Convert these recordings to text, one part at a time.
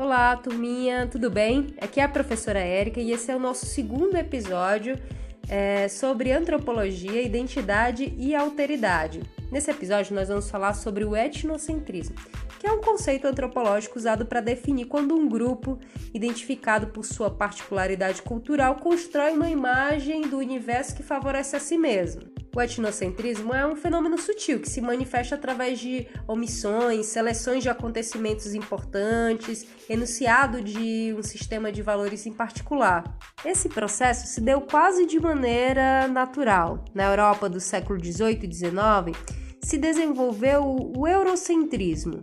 Olá, turminha, tudo bem? Aqui é a professora Érica e esse é o nosso segundo episódio é, sobre antropologia, identidade e alteridade. Nesse episódio, nós vamos falar sobre o etnocentrismo, que é um conceito antropológico usado para definir quando um grupo, identificado por sua particularidade cultural, constrói uma imagem do universo que favorece a si mesmo. O etnocentrismo é um fenômeno sutil que se manifesta através de omissões, seleções de acontecimentos importantes, enunciado de um sistema de valores em particular. Esse processo se deu quase de maneira natural. Na Europa do século XVIII e XIX, se desenvolveu o eurocentrismo,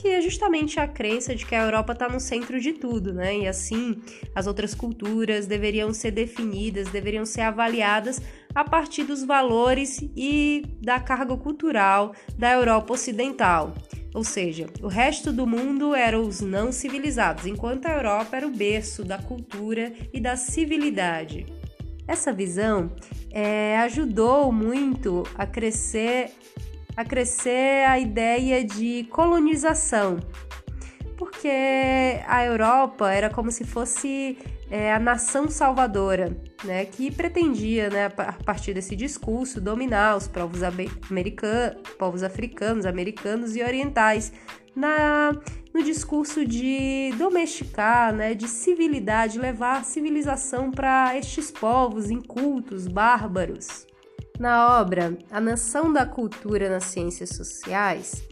que é justamente a crença de que a Europa está no centro de tudo, né? E assim, as outras culturas deveriam ser definidas, deveriam ser avaliadas a partir dos valores e da carga cultural da Europa Ocidental. Ou seja, o resto do mundo eram os não civilizados, enquanto a Europa era o berço da cultura e da civilidade. Essa visão é, ajudou muito a crescer a crescer a ideia de colonização, porque a Europa era como se fosse é, a nação salvadora, né, que pretendia, né, a partir desse discurso, dominar os povos, americanos, povos africanos, americanos e orientais, na, no discurso de domesticar, né, de civilidade, levar civilização para estes povos incultos, bárbaros. Na obra A Nação da Cultura nas Ciências Sociais,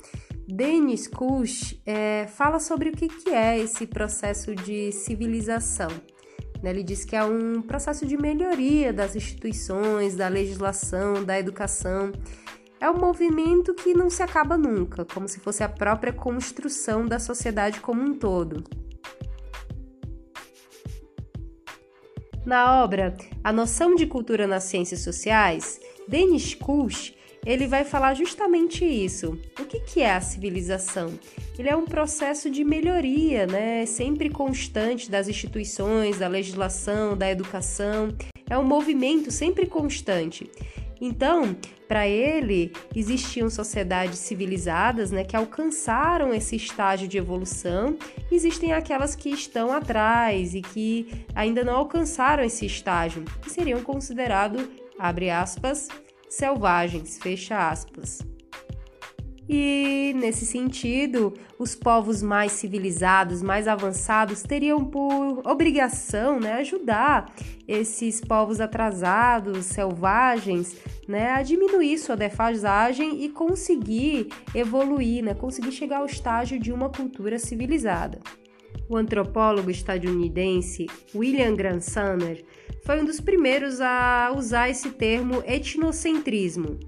Denis Kush é, fala sobre o que, que é esse processo de civilização. Né? Ele diz que é um processo de melhoria das instituições, da legislação, da educação. É um movimento que não se acaba nunca, como se fosse a própria construção da sociedade como um todo. Na obra A Noção de Cultura nas Ciências Sociais, Denis Kush ele vai falar justamente isso. O que, que é a civilização? Ele é um processo de melhoria, né? sempre constante das instituições, da legislação, da educação. É um movimento sempre constante. Então, para ele, existiam sociedades civilizadas né, que alcançaram esse estágio de evolução, existem aquelas que estão atrás e que ainda não alcançaram esse estágio, que seriam considerados abre aspas, selvagens, fecha aspas. E nesse sentido, os povos mais civilizados, mais avançados, teriam por obrigação né, ajudar esses povos atrasados, selvagens, né, a diminuir sua defasagem e conseguir evoluir, né, conseguir chegar ao estágio de uma cultura civilizada. O antropólogo estadunidense William Grant Sumner foi um dos primeiros a usar esse termo etnocentrismo,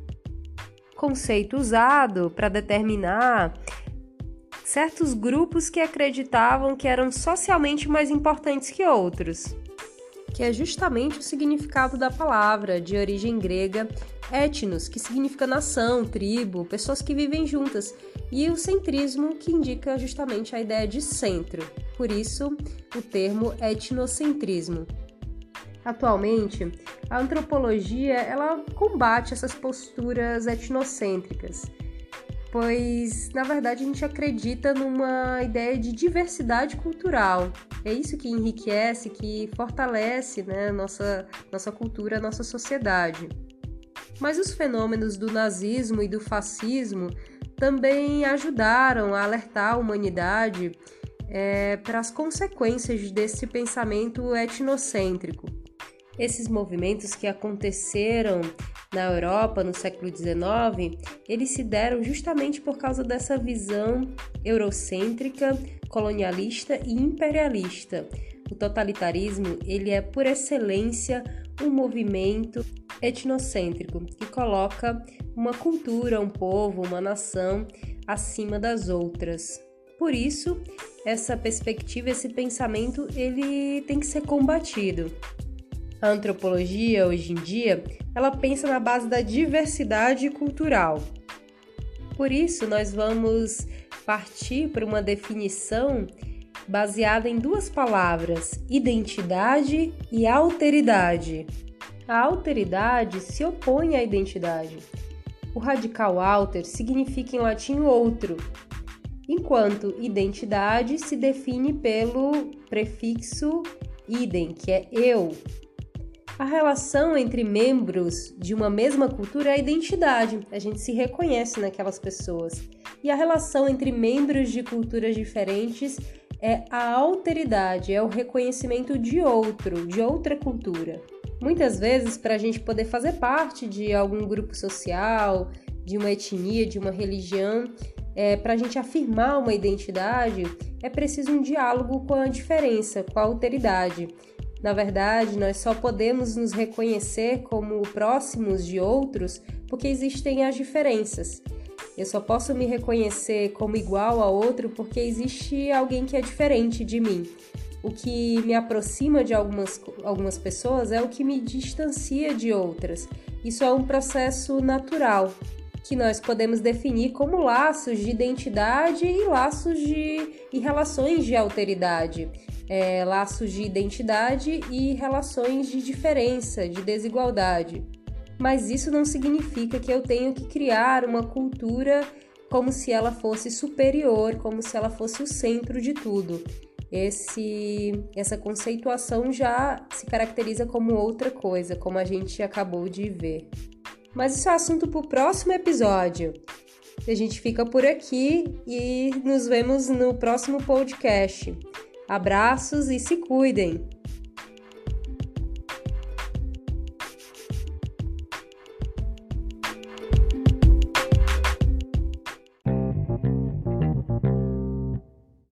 conceito usado para determinar certos grupos que acreditavam que eram socialmente mais importantes que outros, que é justamente o significado da palavra, de origem grega etnos, que significa nação, tribo, pessoas que vivem juntas, e o centrismo, que indica justamente a ideia de centro. Por isso, o termo etnocentrismo. Atualmente, a antropologia ela combate essas posturas etnocêntricas, pois na verdade a gente acredita numa ideia de diversidade cultural. É isso que enriquece, que fortalece né, nossa, nossa cultura, nossa sociedade. Mas os fenômenos do nazismo e do fascismo também ajudaram a alertar a humanidade é, para as consequências desse pensamento etnocêntrico. Esses movimentos que aconteceram na Europa no século XIX, eles se deram justamente por causa dessa visão eurocêntrica, colonialista e imperialista. O totalitarismo, ele é por excelência um movimento etnocêntrico que coloca uma cultura, um povo, uma nação acima das outras. Por isso, essa perspectiva, esse pensamento, ele tem que ser combatido. A antropologia, hoje em dia, ela pensa na base da diversidade cultural. Por isso, nós vamos partir para uma definição baseada em duas palavras: identidade e alteridade. A alteridade se opõe à identidade. O radical alter significa em latim outro, enquanto identidade se define pelo prefixo idem, que é eu. A relação entre membros de uma mesma cultura é a identidade, a gente se reconhece naquelas pessoas. E a relação entre membros de culturas diferentes é a alteridade, é o reconhecimento de outro, de outra cultura. Muitas vezes, para a gente poder fazer parte de algum grupo social, de uma etnia, de uma religião, é, para a gente afirmar uma identidade, é preciso um diálogo com a diferença, com a alteridade. Na verdade, nós só podemos nos reconhecer como próximos de outros porque existem as diferenças. Eu só posso me reconhecer como igual a outro porque existe alguém que é diferente de mim. O que me aproxima de algumas, algumas pessoas é o que me distancia de outras. Isso é um processo natural que nós podemos definir como laços de identidade e laços de e relações de alteridade. É, laços de identidade e relações de diferença, de desigualdade. Mas isso não significa que eu tenho que criar uma cultura como se ela fosse superior, como se ela fosse o centro de tudo. Esse, essa conceituação já se caracteriza como outra coisa, como a gente acabou de ver. Mas isso é assunto para o próximo episódio. A gente fica por aqui e nos vemos no próximo podcast. Abraços e se cuidem!